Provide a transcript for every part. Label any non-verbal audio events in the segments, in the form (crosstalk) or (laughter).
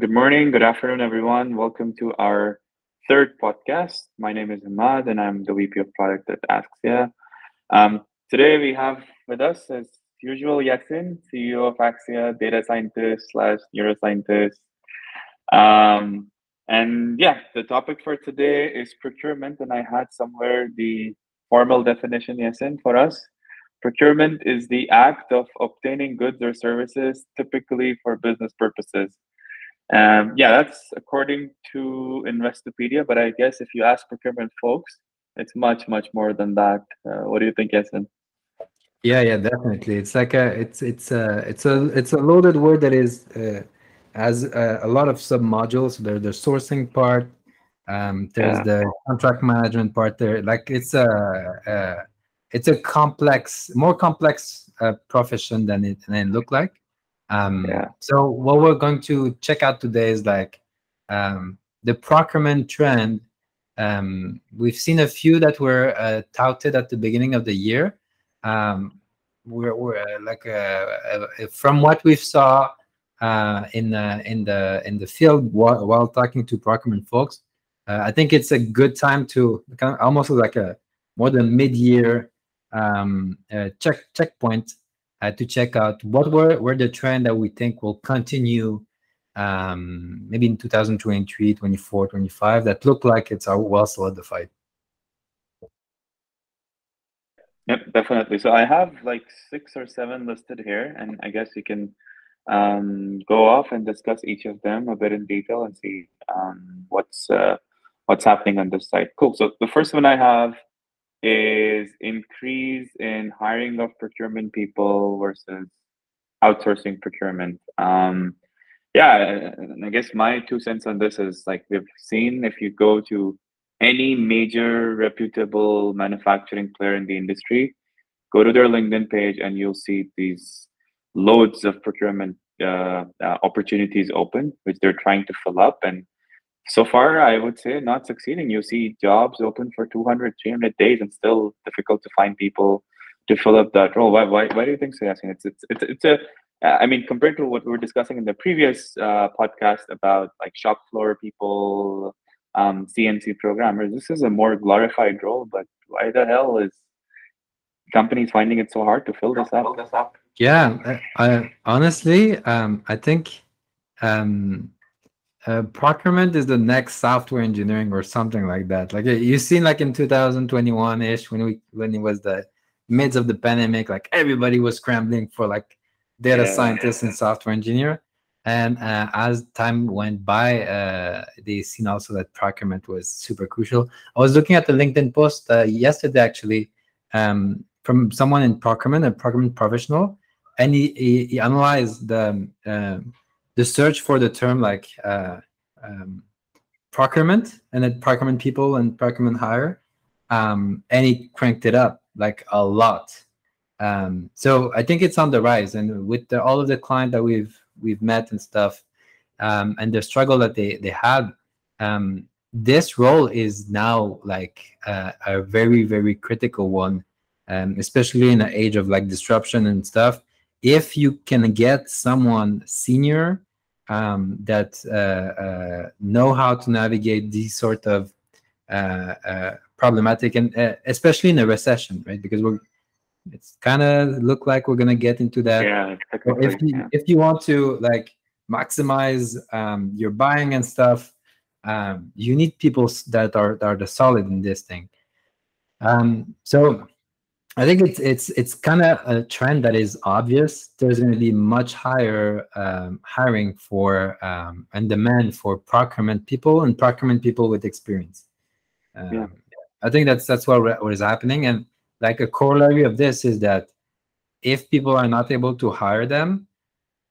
Good morning, good afternoon, everyone. Welcome to our third podcast. My name is Hamad, and I'm the VP of Product at Axia. Um, today we have with us, as usual, Yacine, CEO of Axia, data scientist slash neuroscientist. Um, and yeah, the topic for today is procurement, and I had somewhere the formal definition, Yacine, for us. Procurement is the act of obtaining goods or services, typically for business purposes. Um, yeah, that's according to Investopedia, but I guess if you ask procurement folks, it's much, much more than that. Uh, what do you think, Yacine? Yeah, yeah, definitely. It's like a, it's it's a, it's a, it's a loaded word that is uh, has a, a, lot of sub modules. There's the sourcing part. Um, there's yeah. the contract management part. There, like it's a, a it's a complex, more complex uh, profession than it than it look like. Um, yeah. So what we're going to check out today is like um, the procurement trend. Um, we've seen a few that were uh, touted at the beginning of the year. Um, we're, we're uh, like uh, uh, from what we've saw uh, in in the in the field while, while talking to procurement folks. I think it's a good time to kind of almost like a more than mid-year um, uh, check checkpoint uh, to check out what were, were the trend that we think will continue um, maybe in 2023, 24, 25 that look like it's a well solidified. Yep, definitely. So I have like six or seven listed here, and I guess you can um, go off and discuss each of them a bit in detail and see um, what's uh, what's happening on this side. Cool. So the first one I have is increase in hiring of procurement people versus outsourcing procurement. Um, yeah, I guess my two cents on this is like we've seen if you go to any major reputable manufacturing player in the industry, go to their LinkedIn page and you'll see these loads of procurement uh, uh, opportunities open, which they're trying to fill up. And so far i would say not succeeding. You see jobs open for 200 300 days and still difficult to find people to fill up that role. Why why, why do you think so Yacine? it's it's it's, it's a i mean compared to what we were discussing in the previous uh, podcast about like shop floor people um, cnc programmers this is a more glorified role but why the hell is companies finding it so hard to fill this up? Yeah I, honestly um, i think um, uh, procurement is the next software engineering or something like that. Like you seen like in 2021 ish when we when it was the midst of the pandemic, like everybody was scrambling for like data yeah. scientists and software engineer. And uh, as time went by, uh, they seen also that procurement was super crucial. I was looking at the LinkedIn post uh, yesterday actually um, from someone in procurement, a procurement professional, and he, he, he analyzed the um, the search for the term like uh, um, procurement and then procurement people and procurement hire, um, and it cranked it up like a lot. Um, so I think it's on the rise, and with the, all of the client that we've we've met and stuff, um, and the struggle that they they had, um, this role is now like uh, a very very critical one, um, especially in an age of like disruption and stuff. If you can get someone senior um, that uh, uh, know how to navigate these sort of uh, uh problematic and uh, especially in a recession, right? Because we're it's kind of look like we're gonna get into that. Yeah, if you yeah. if you want to like maximize um, your buying and stuff, um, you need people that are that are the solid in this thing. Um, so I think it's it's it's kind of a trend that is obvious. There's going to be much higher um, hiring for um, and demand for procurement people and procurement people with experience. Um, yeah. I think that's that's what what is happening. And like a corollary of this is that if people are not able to hire them,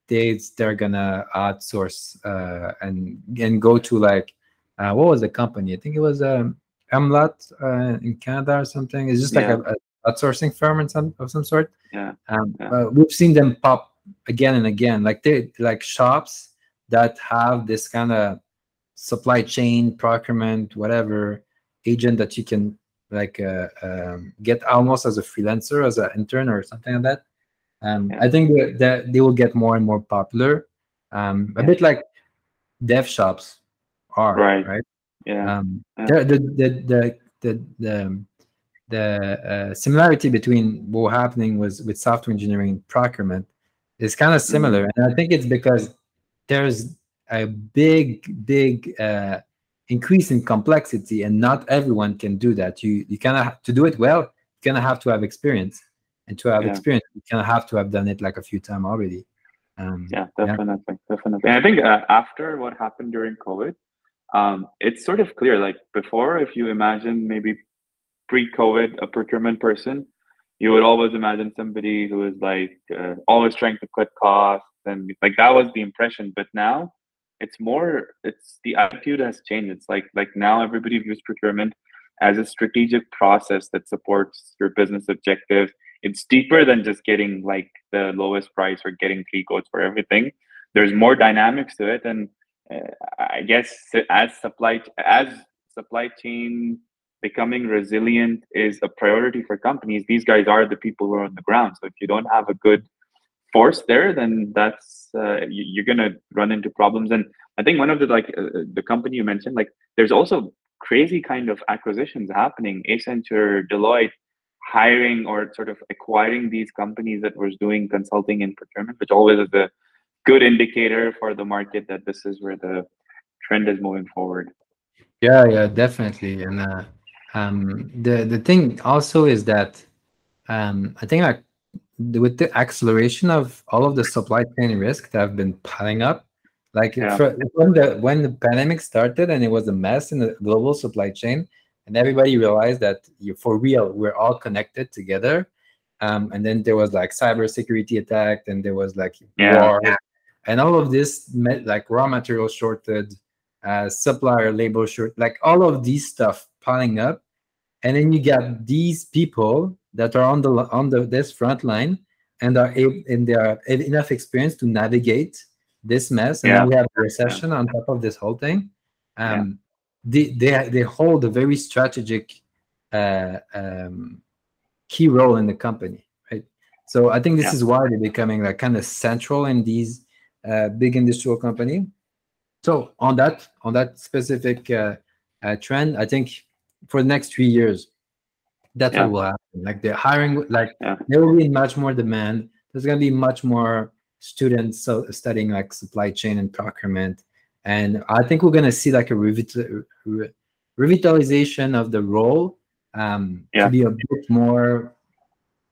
they they're gonna outsource uh, and and go to like uh, what was the company? I think it was um, Mlot uh, in Canada or something. It's just like yeah. a, a outsourcing firm and some of some sort. Yeah. Um, yeah. Uh, we've seen them pop again and again, like they like shops that have this kind of supply chain procurement, whatever agent that you can like uh, um, get almost as a freelancer, as an intern or something like that. Um, yeah. I think that, that they will get more and more popular. Um, a yeah. bit like dev shops are Right. right Yeah. um, Yeah. the, the, the, the, the, the, uh, similarity between what happening was with software engineering and procurement is kind of similar. And I think it's because there's a big, big uh, increase in complexity and not everyone can do that. You, you kind of, to do it well, you kind of have to have experience and to have Yeah. experience, you kind of have to have done it like a few times already. Um, Yeah, definitely, definitely. And I think uh, after what happened during COVID, um, it's sort of clear. Like before, if you imagine maybe pre-COVID a procurement person, you would always imagine somebody who is like uh, always trying to cut costs, and like that was the impression. But now, it's more. It's the attitude has changed. It's like like now everybody views procurement as a strategic process that supports your business objectives. It's deeper than just getting like the lowest price or getting three quotes for everything. There's more dynamics to it, and uh, I guess as supply as supply chain becoming resilient is a priority for companies. These guys are the people who are on the ground. So if you don't have a good force there, then that's uh, you, you're gonna run into problems. And I think one of the like uh, the company you mentioned, like there's also crazy kind of acquisitions happening. Accenture, Deloitte, hiring or sort of acquiring these companies that was doing consulting and procurement, which always is a good indicator for the market that this is where the trend is moving forward. Yeah, yeah, definitely. And uh, um, the the thing also is that um, I think like the- with the acceleration of all of the supply chain risk that have been piling up, like Yeah. fr- when the when the pandemic started and it was a mess in the global supply chain, and everybody realized that you, for real we're all connected together. Um, and then there was like cybersecurity attack, and there was like Yeah. war, and all of this met like raw material shortage, uh, supplier labor short, like all of these stuff piling up, and then you get these people that are on the on the this front line and are able, and they are have enough experience to navigate this mess, and Yeah. then we have a recession on top of this whole thing. Um, they, they they hold a very strategic uh, um, key role in the company, right? So I think this Yeah. is why they're becoming like kind of central in these uh, big industrial company. So on that on that specific uh, uh, trend, I think for the next three years, that's Yeah. what will happen. Like the hiring, like Yeah. there will be much more demand. There's going to be much more students so studying like supply chain and procurement, and I think we're going to see like a revit- re- revitalization of the role um, Yeah. to be a bit more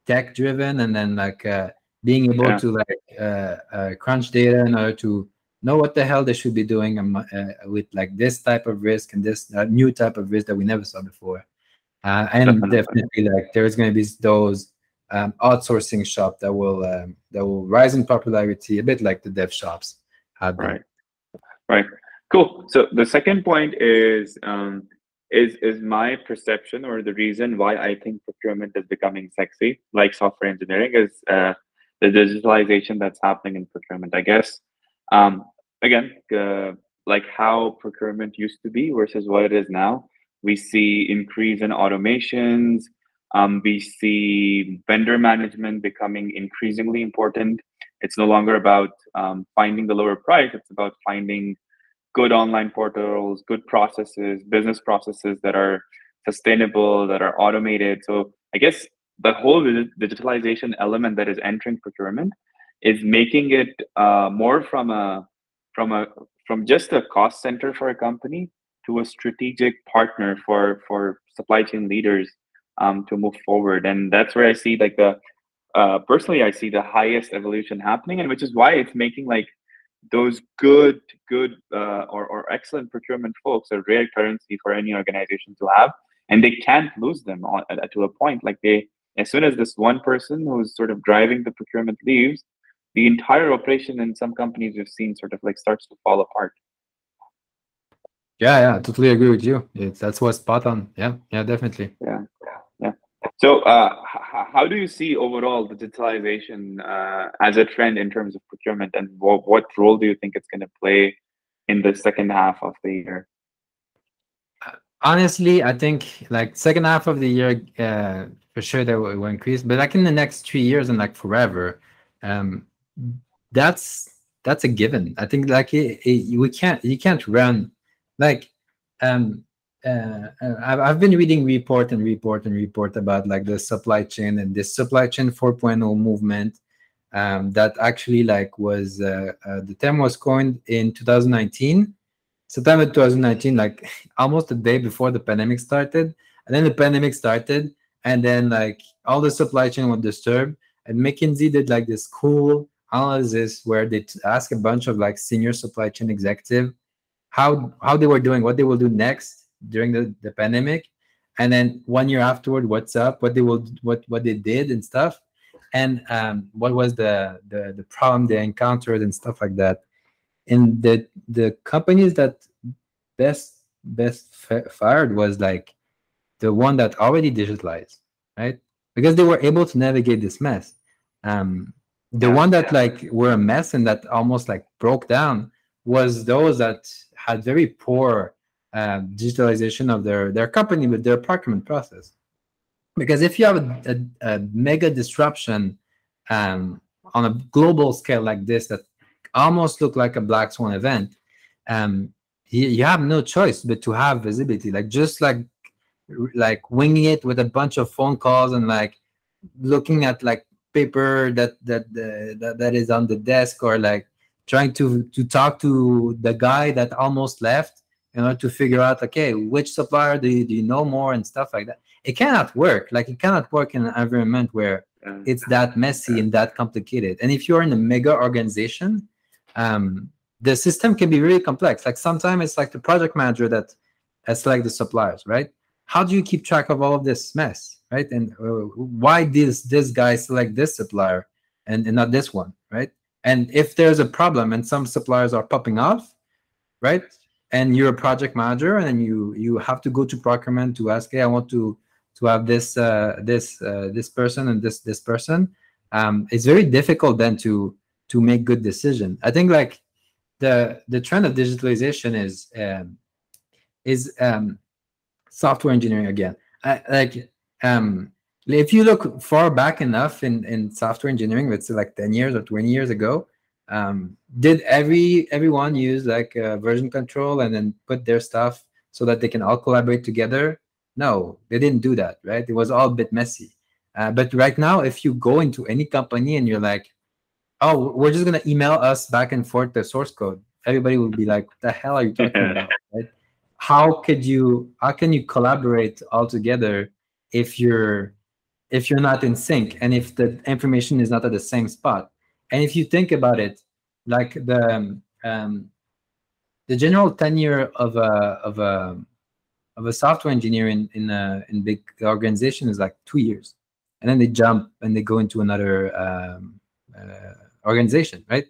tech driven, and then like uh, being able to like uh, uh, crunch data in order to know what the hell they should be doing uh, with like this type of risk and this new type of risk that we never saw before. Uh, and Definitely. like there's going to be those um, outsourcing shop that will um, that will rise in popularity, a bit like the dev shops have been. Right. Right. Cool. So the second point is um, is is my perception or the reason why I think procurement is becoming sexy, like software engineering, is uh, the digitalization that's happening in procurement. I guess um, again, uh, like how procurement used to be versus what it is now. We see increase in automations. Um, we see vendor management becoming increasingly important. It's no longer about um, finding the lower price. It's about finding good online portals, good processes, business processes that are sustainable, that are automated. So I guess the whole digi- digitalization element that is entering procurement is making it uh, more from a from a from just a cost center for a company to a strategic partner for for supply chain leaders um, to move forward. And that's where I see like the uh, personally I see the highest evolution happening, and which is why it's making like those good good uh, or, or excellent procurement folks a rare currency for any organization to have and they can't lose them on, uh, to a point like they as soon as this one person who's sort of driving the procurement leaves the entire operation in some companies we've seen sort of like starts to fall apart Yeah, yeah, I totally agree with you. It's that's what's spot on. Yeah, yeah, definitely. yeah yeah so uh, h- how do you see overall the digitalization uh, as a trend in terms of procurement and what, what role do you think it's going to play in the second half of the year Honestly, I think like second half of the year, uh, for sure that will, will increase. But like in the next three years and like forever, um, that's that's a given. I think like it, it, we can't you can't run like um uh, I've, I've been reading report and report and report about like the supply chain and this supply chain 4.0 movement um, that actually like was uh, uh, the term was coined in 2019 september 2019 like (laughs) almost a day before the pandemic started and then the pandemic started and then like all the supply chain was disturbed and mckinsey did like this cool analysis where they ask a bunch of like senior supply chain executive how how they were doing what they will do next during the, the pandemic and then one year afterward what's up what they will what what they did and stuff and um, what was the, the the problem they encountered and stuff like that. And the the companies that best best fired was like the one that already digitalized right? Because they were able to navigate this mess. Um the one that like were a mess and that almost like broke down was those that had very poor uh, digitalization of their their company with their procurement process. Because if you have a, a, a mega disruption um, on a global scale like this that almost look like a black swan event, um, you, you have no choice but to have visibility. Like just like like winging it with a bunch of phone calls and like looking at like paper that that that, that is on the desk or like trying to to talk to the guy that almost left in order to figure out okay which supplier do you, do you know more and stuff like that. It cannot work. Like it cannot work in an environment where it's that messy and that complicated. And if you're in a mega organization um, the system can be really complex. Like sometimes it's like the project manager that select the suppliers right? How do you keep track of all of this mess right? And uh, why does this guy select this supplier and, and not this one right? And if there's a problem and some suppliers are popping off right? And you're a project manager and you you have to go to procurement to ask hey i want to to have this uh, this uh, this person and this this person um, it's very difficult then to to make good decision. I think like the the trend of digitalization is um, is um, software engineering again. I, like um, if you look far back enough in in software engineering let's say like 10 years or 20 years ago um, did every everyone use like uh, version control and then put their stuff so that they can all collaborate together? No they didn't do that right? It was all a bit messy. Uh, but right now if you go into any company and you're like oh we're just going to email us back and forth the source code everybody will be like what the hell are you talking (laughs) about? Right? How could you how can you collaborate all together if you're if you're not in sync and if the information is not at the same spot and if you think about it, like the um, the general tenure of a of a of a software engineer in in a in big organization is like two years, and then they jump and they go into another um, uh, organization, right?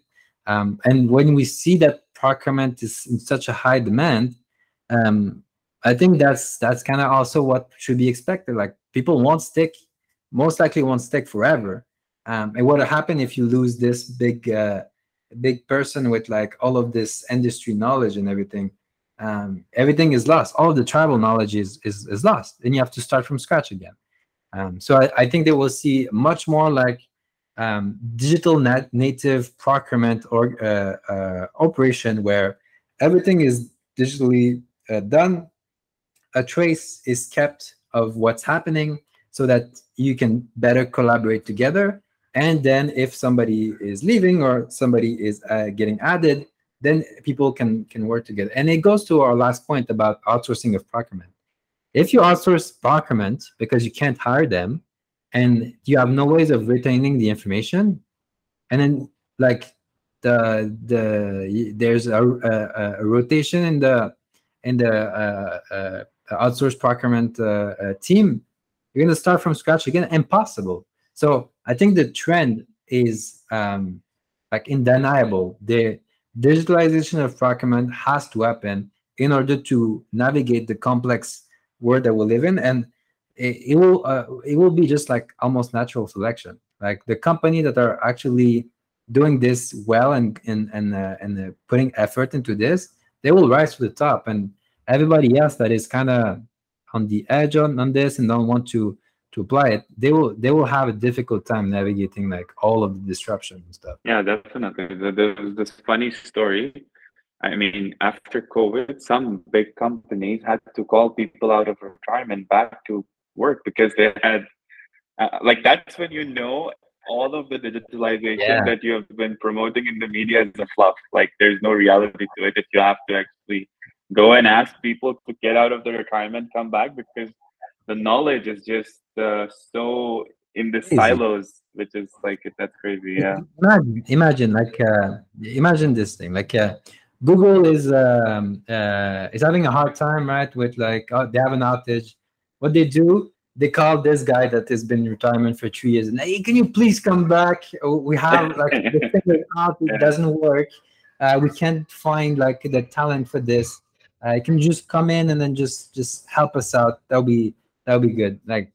Um, and when we see that procurement is in such a high demand, um, I think that's that's kind of also what should be expected. Like people won't stick, most likely won't stick forever, um, and what will happen if you lose this big uh, big person with like all of this industry knowledge and everything? Um, everything is lost. All the tribal knowledge is is, is lost. Then you have to start from scratch again. Um, so I, I, think they will see much more like um, digital nat- native procurement or uh, uh, operation where everything is digitally uh, done. A trace is kept of what's happening so that you can better collaborate together. And then if somebody is leaving or somebody is uh, getting added then people can can work together. And it goes to our last point about outsourcing of procurement. If you outsource procurement because you can't hire them and you have no ways of retaining the information and then like the the there's a, a, a rotation in the in the uh, uh, outsourced procurement uh, uh, team you're going to start from scratch again impossible so I think the trend is um, like undeniable. The digitalization of procurement has to happen in order to navigate the complex world that we live in, and it, it will uh, it will be just like almost natural selection. Like the company that are actually doing this well and and and uh, and uh, putting effort into this, they will rise to the top, and everybody else that is kind of on the edge on, on this and don't want to to apply it, they will they will have a difficult time navigating like all of the disruption and stuff. Yeah, definitely. There's this funny story. I mean, after COVID, some big companies had to call people out of retirement back to work because they had, uh, like, that's when you know all of the digitalization yeah. that you have been promoting in the media is a fluff. Like, there's no reality to it if you have to actually go and ask people to get out of the retirement, come back because the knowledge is just uh, so in the silos which is like that's crazy yeah. Imagine, imagine like uh, imagine this thing like uh, google is um, uh, is having a hard time right with like oh, they have an outage. What they do they call this guy that has been in retirement for three years and hey can you please come back? We have like (laughs) the thing out it doesn't work. Uh, we can't find like the talent for this uh, can you just come in and then just just help us out. That'll be that'll be good. Like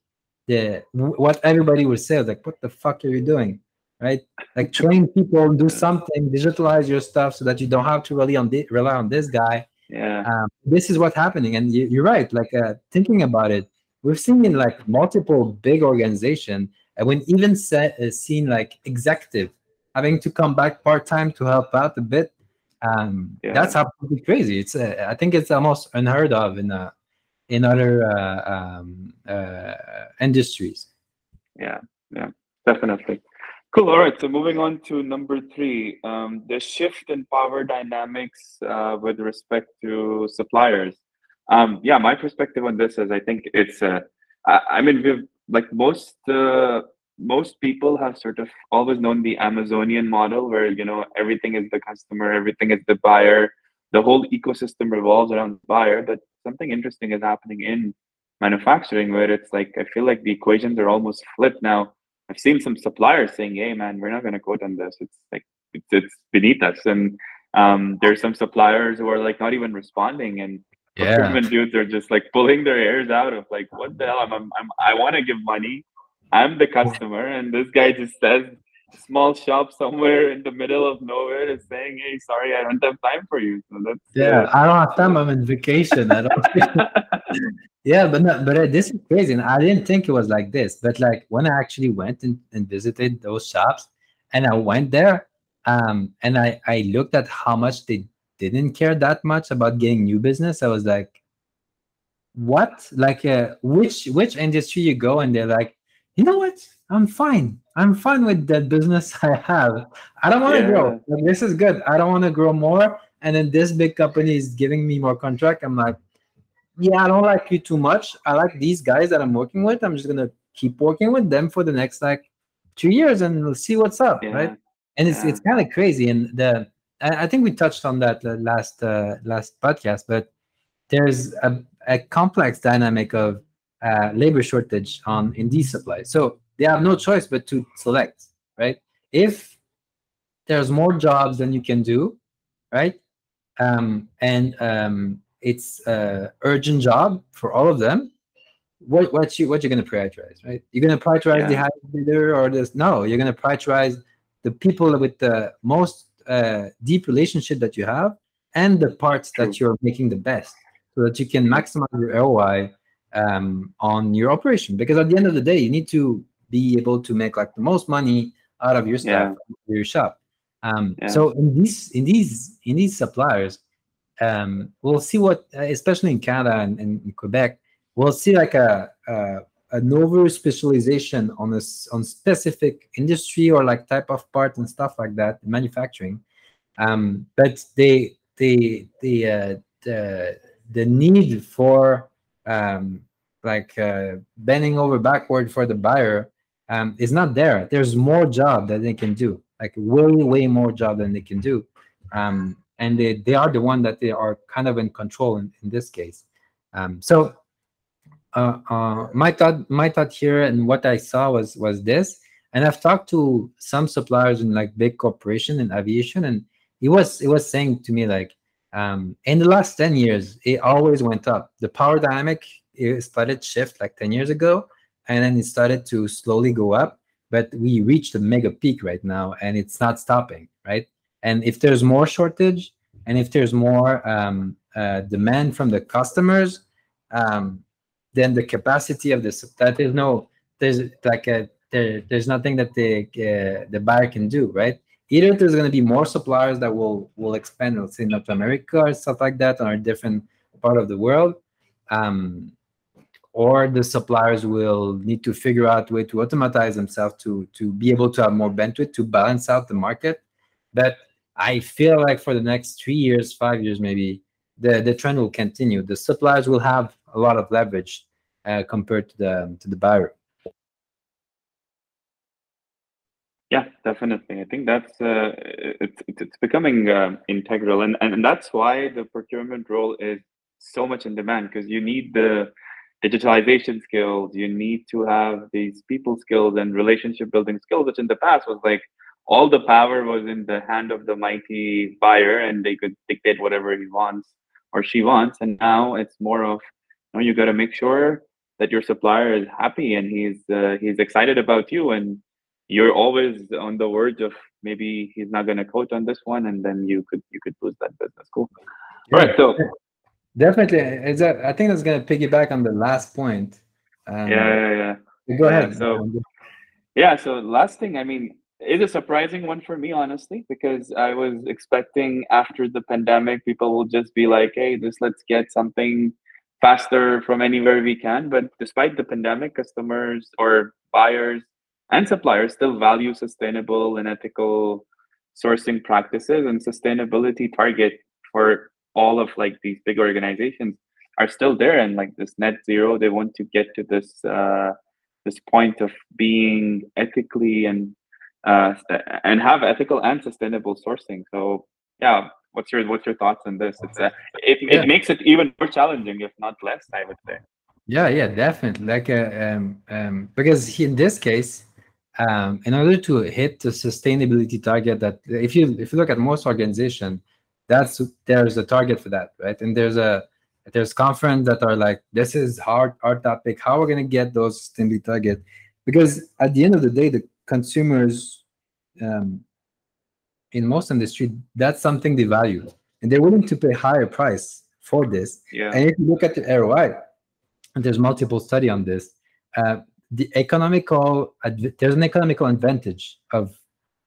the what everybody would say is like what the fuck are you doing? Right? Like train people do something digitalize your stuff so that you don't have to rely on the, rely on this guy. Yeah. Um, this is what's happening. And you, are right. Like uh, thinking about it we've seen in like multiple big organization and when even set, uh, seen like executive having to come back part-time to help out a bit um yeah. that's absolutely crazy it's uh, i think it's almost unheard of in a in other uh, um, uh, industries. Yeah, yeah, definitely. Cool. All right. So moving on to number three, um, the shift in power dynamics uh, with respect to suppliers. Um, yeah, my perspective on this is I think it's. Uh, I, I mean, we've like most uh, most people have sort of always known the Amazonian model, where you know everything is the customer, everything is the buyer, the whole ecosystem revolves around the buyer. But something interesting is happening in manufacturing where it's like I feel like the equations are almost flipped now. I've seen some suppliers saying, "Hey, man, we're not going to quote on this. It's like it's, it's beneath us." And um, there's some suppliers who are like not even responding, and yeah. procurement dudes are just like pulling their hairs out of like, "What the hell? I'm, I'm, I'm I want to give money. I'm the customer, and this guy just says." small shop somewhere in the middle of nowhere is saying, "Hey, sorry, I don't have time for you." So that's yeah, uh, I don't have time. I'm in vacation. I don't. (laughs) yeah, but no, but uh, this is crazy, and I didn't think it was like this. But like when I actually went and, and visited those shops, and I went there, um, and I I looked at how much they didn't care that much about getting new business. I was like, what? Like, uh, which which industry you go, and they're like, you know what? I'm fine. I'm fine with that business (laughs) I have. I don't want to yeah. grow. Like, this is good. I don't want to grow more. And then this big company is giving me more contract. I'm like, yeah, I don't like you too much. I like these guys that I'm working with. I'm just gonna keep working with them for the next like two years and we'll see what's up, yeah. right? And it's yeah. it's kind of crazy. And the I, I think we touched on that last uh, last podcast, but there's a, a complex dynamic of uh, labor shortage on in these supplies. So they have no choice but to select, right? If there's more jobs than you can do, right? Um, and um, it's a urgent job for all of them. What what you what you're gonna prioritize, right? You're gonna prioritize yeah. the highest bidder or this? No, you're gonna prioritize the people with the most uh, deep relationship that you have and the parts True. that you're making the best, so that you can maximize your ROI um, on your operation. Because at the end of the day, you need to be able to make like the most money out of your stuff yeah. your shop. Um, yeah. So in these in these in these suppliers, um, we'll see what, especially in Canada and, and in Quebec, we'll see like a, a an over specialization on a on specific industry or like type of part and stuff like that manufacturing. Um, but they they the uh, the the need for um, like uh, bending over backward for the buyer um, is not there. There's more job that they can do, like way, way more job than they can do. Um, and they, they are the one that they are kind of in control in, in this case. Um, so uh, uh, my thought, my thought here and what I saw was was this. And I've talked to some suppliers in like big corporation in aviation, and it was it was saying to me like, um, in the last ten years, it always went up. The power dynamic it started shift like ten years ago, and then it started to slowly go up but we reached a mega peak right now and it's not stopping right and if there's more shortage and if there's more um, uh, demand from the customers um, then the capacity of this that is no there's like a there, there's nothing that the uh, the buyer can do, right? Either there's going to be more suppliers that will will expand, let's say North America or stuff like that, on a different part of the world, um, or the suppliers will need to figure out a way to automatize themselves to to be able to have more bandwidth to balance out the market. But I feel like for the next three years, five years, maybe the the trend will continue. The suppliers will have a lot of leverage uh, compared to the to the buyer. Yeah, definitely. I think that's uh, it's it's becoming uh, integral, and and that's why the procurement role is so much in demand because you need the digitalization skills, you need to have these people skills and relationship building skills, which in the past was like all the power was in the hand of the mighty buyer, and they could dictate whatever he wants or she wants, and now it's more of you know you got to make sure that your supplier is happy and he's uh, he's excited about you and you're always on the verge of maybe he's not going to quote on this one, and then you could you could lose that business. Cool. Yeah, right. So definitely, is that I think that's going to piggyback on the last point. Um, yeah, yeah, yeah. Go ahead. So yeah, so last thing, I mean, it's a surprising one for me, honestly, because I was expecting after the pandemic, people will just be like, "Hey, just let's get something." faster from anywhere we can but despite the pandemic customers or buyers and suppliers still value sustainable and ethical sourcing practices and sustainability target for all of like these big organizations are still there and like this net zero they want to get to this uh, this point of being ethically and uh, and have ethical and sustainable sourcing. So yeah what's your what's your thoughts on this? It's uh, it, yeah. it makes it even more challenging if not less i would say. Yeah yeah definitely. Like uh, um, um because in this case um, in order to hit the sustainability target that if you if you look at most organization that's there's a target for that right? And there's a there's conference that are like this is hard hard topic. How are we're going to get those sustainability target? Because at the end of the day the consumers um, in most industry that's something they value. And they're willing to pay higher price for this. Yeah. and if you look at the roi and there's multiple study on this uh, the economical there's an economical advantage of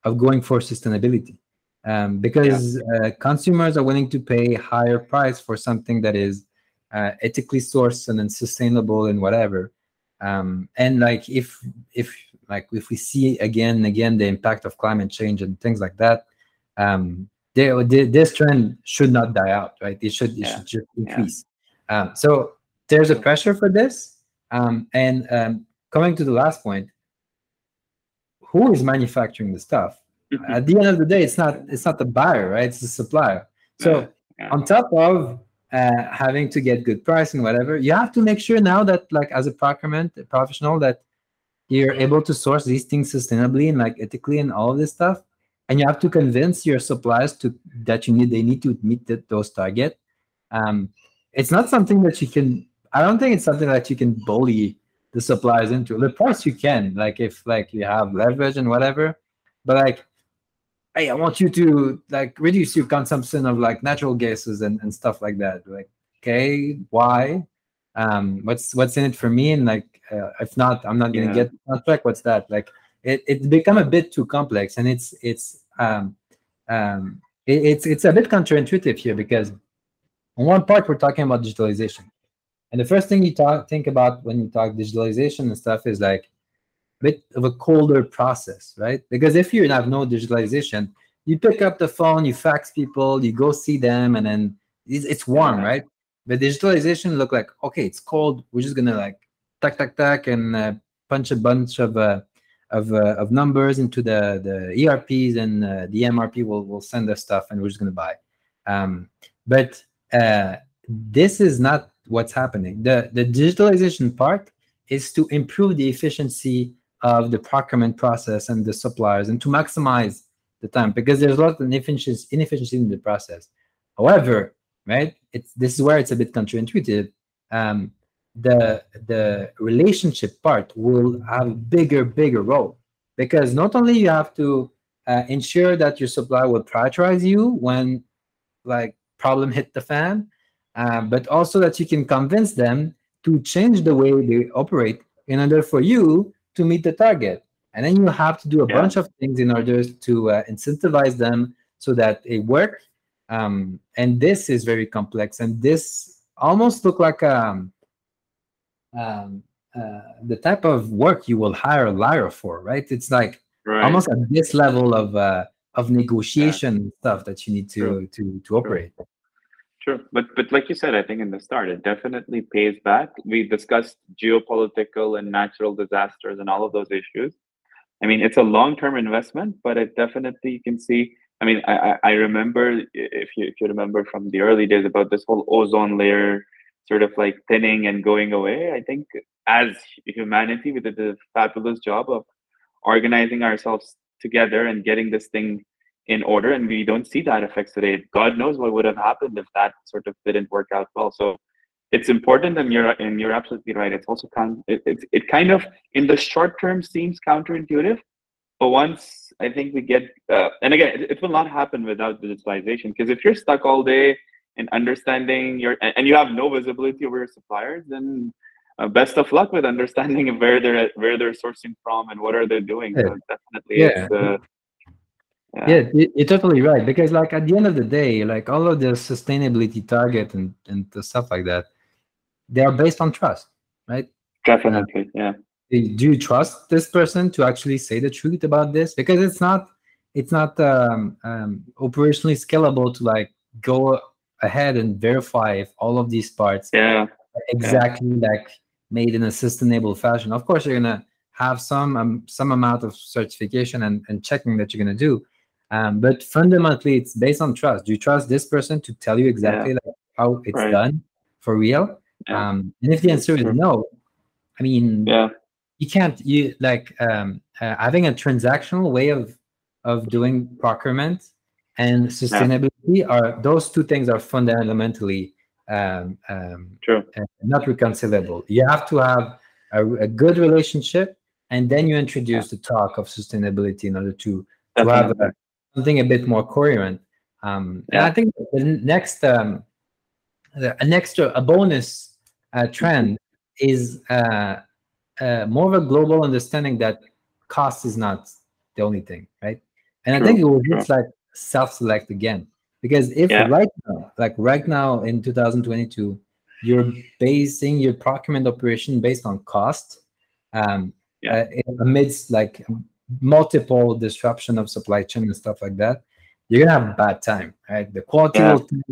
of going for sustainability um, because yeah. uh, consumers are willing to pay higher price for something that is uh, ethically sourced and then sustainable and whatever um, and like if if like if we see again and again the impact of climate change and things like that um, they, they, this trend should not die out right it should it yeah. should just increase yeah. um, so there's a pressure for this um, and um, coming to the last point, who is manufacturing the stuff? Mm-hmm. At the end of the day, it's not it's not the buyer, right? It's the supplier. So yeah. on top of uh, having to get good price and whatever, you have to make sure now that like as a procurement professional that you're able to source these things sustainably and like ethically and all of this stuff. And you have to convince your suppliers to that you need they need to meet those target. Um, it's not something that you can. I don't think it's something that you can bully the suppliers into. The price you can, like if like you have leverage and whatever, but like, hey, I want you to like reduce your consumption of like natural gases and, and stuff like that. Like, okay, why? Um, what's what's in it for me? And like, uh, if not, I'm not gonna yeah. get the contract. What's that? Like, it it become a bit too complex, and it's it's um um it, it's it's a bit counterintuitive here because on one part we're talking about digitalization and the first thing you talk think about when you talk digitalization and stuff is like a bit of a colder process, right? Because if you have no digitalization, you pick up the phone, you fax people, you go see them, and then it's, it's warm, yeah. right? But digitalization look like okay, it's cold. We're just gonna like tack tack tack and uh, punch a bunch of uh, of, uh, of numbers into the the ERPs, and uh, the MRP will will send us stuff, and we're just gonna buy. Um, but uh, this is not what's happening. The, the digitalization part is to improve the efficiency of the procurement process and the suppliers and to maximize the time because there's a lot of inefficiency, inefficiency in the process. However, right, it's this is where it's a bit counterintuitive. Um, the the relationship part will have a bigger, bigger role because not only you have to uh, ensure that your supplier will prioritize you when like problem hit the fan, uh, but also that you can convince them to change the way they operate in order for you to meet the target. And then you have to do a Yeah. bunch of things in order to uh, incentivize them so that it work. Um, and this is very complex. And this almost look like um, um, uh, the type of work you will hire a liar for, right? It's like Right. almost at this level of uh, of negotiation stuff that you need to True. to to operate. True, but but like you said, I think in the start, it definitely pays back. We discussed geopolitical and natural disasters and all of those issues. I mean, it's a long-term investment, but it definitely you can see. I mean, I I remember if you if you remember from the early days about this whole ozone layer sort of like thinning and going away. I think as humanity, we did a fabulous job of organizing ourselves together and getting this thing in order and we don't see that effects today. God knows what would have happened if that sort of didn't work out well. So it's important and you're and you're absolutely right. It's also con- it, it, it kind of in the short term seems counterintuitive but once i think we get uh, and again it, it will not happen without digitalization because if you're stuck all day in understanding your and you have no visibility over your suppliers then uh, best of luck with understanding (laughs) where they're where they're sourcing from and what are they doing. So definitely Yeah. it's uh, Yeah, you- you're totally right. Because like at the end of the day, like all of the sustainability target and and the stuff like that, they are based on trust, right? Definitely, yeah. do you trust this person to actually say the truth about this because it's not it's not um, um, operationally scalable to like go ahead and verify if all of these parts Yeah, are exactly like made in a sustainable fashion of course you're gonna have some um, some amount of certification and, and checking that you're gonna do um, but fundamentally it's based on trust. Do you trust this person to tell you exactly like how it's Right. done for real. Yeah. um, and if the answer is no i mean yeah, you can't you like um uh, having a transactional way of of doing procurement and sustainability are those two things are fundamentally um, um true. uh, not reconcilable. You have to have a, a good relationship and then you introduce the talk of sustainability in order to to have something a bit more coherent um and i think the next um the- an extra a bonus uh, trend is uh uh, more of a global understanding that cost is not the only thing, right? And I think it will true. just like self-select again because if Yeah. right now, like right now in 2022, you're basing your procurement operation based on cost, um, Yeah. uh, amidst like multiple disruption of supply chain and stuff like that, you're gonna have a bad time, right? The quality Yeah. will tank,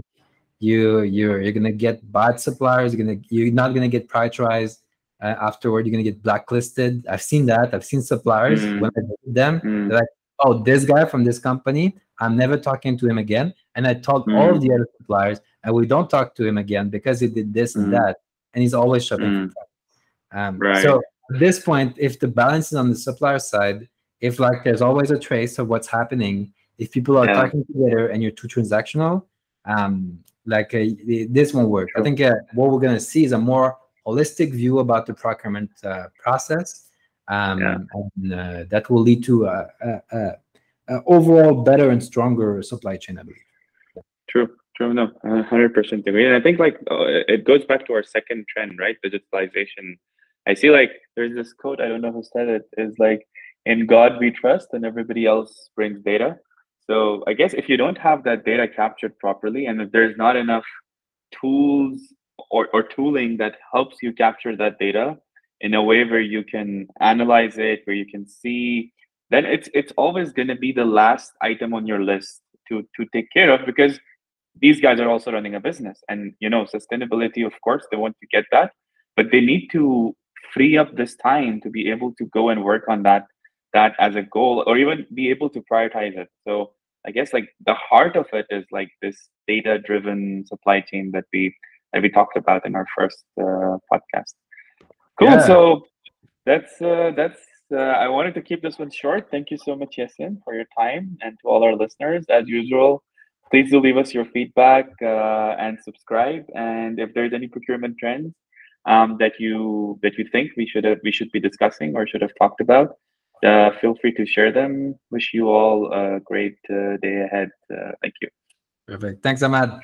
you you're you're gonna get bad suppliers. You're gonna you're not gonna get prioritized uh, afterward. You're gonna get blacklisted. I've seen that. I've seen suppliers Mm. when I them. Mm, They're like, oh, this guy from this company, I'm never talking to him again. And I told all of Mm. the other suppliers, and we don't talk to him again because he did this and Mm. that, and he's always shopping. Um, Right. So at this point, if the balance is on the supplier side, if like there's always a trace of what's happening, if people are Yeah. talking together and you're too transactional, um, like uh, this won't work. I think uh, what we're gonna see is a more holistic view about the procurement uh, process, um, Yeah. and uh, that will lead to a, a, a, a overall better and stronger supply chain. I believe. True, true. No, hundred percent agree. And I think like uh, it goes back to our second trend, right? Digitalization. I see like there's this quote. I don't know who said it. Is like, "In God we trust, and everybody else brings data." So I guess if you don't have that data captured properly, and if there's not enough tools or, or tooling that helps you capture that data in a way where you can analyze it, where you can see, then it's it's always going to be the last item on your list to to take care of because these guys are also running a business and you know sustainability of course they want to get that but they need to free up this time to be able to go and work on that that as a goal or even be able to prioritize it. So i guess like the heart of it is like this data driven supply chain that we that we talked about in our first uh, podcast. Cool Yeah. so that's uh, that's uh, i wanted to keep this one short. Thank you so much yacine for your time. And to all our listeners as usual please do leave us your feedback uh, and subscribe. And if there's any procurement trends um, that you that you think we should have we should be discussing or should have talked about uh, feel free to share them wish you all a great uh, day ahead uh, thank you Perfect. Thanks, Hamad.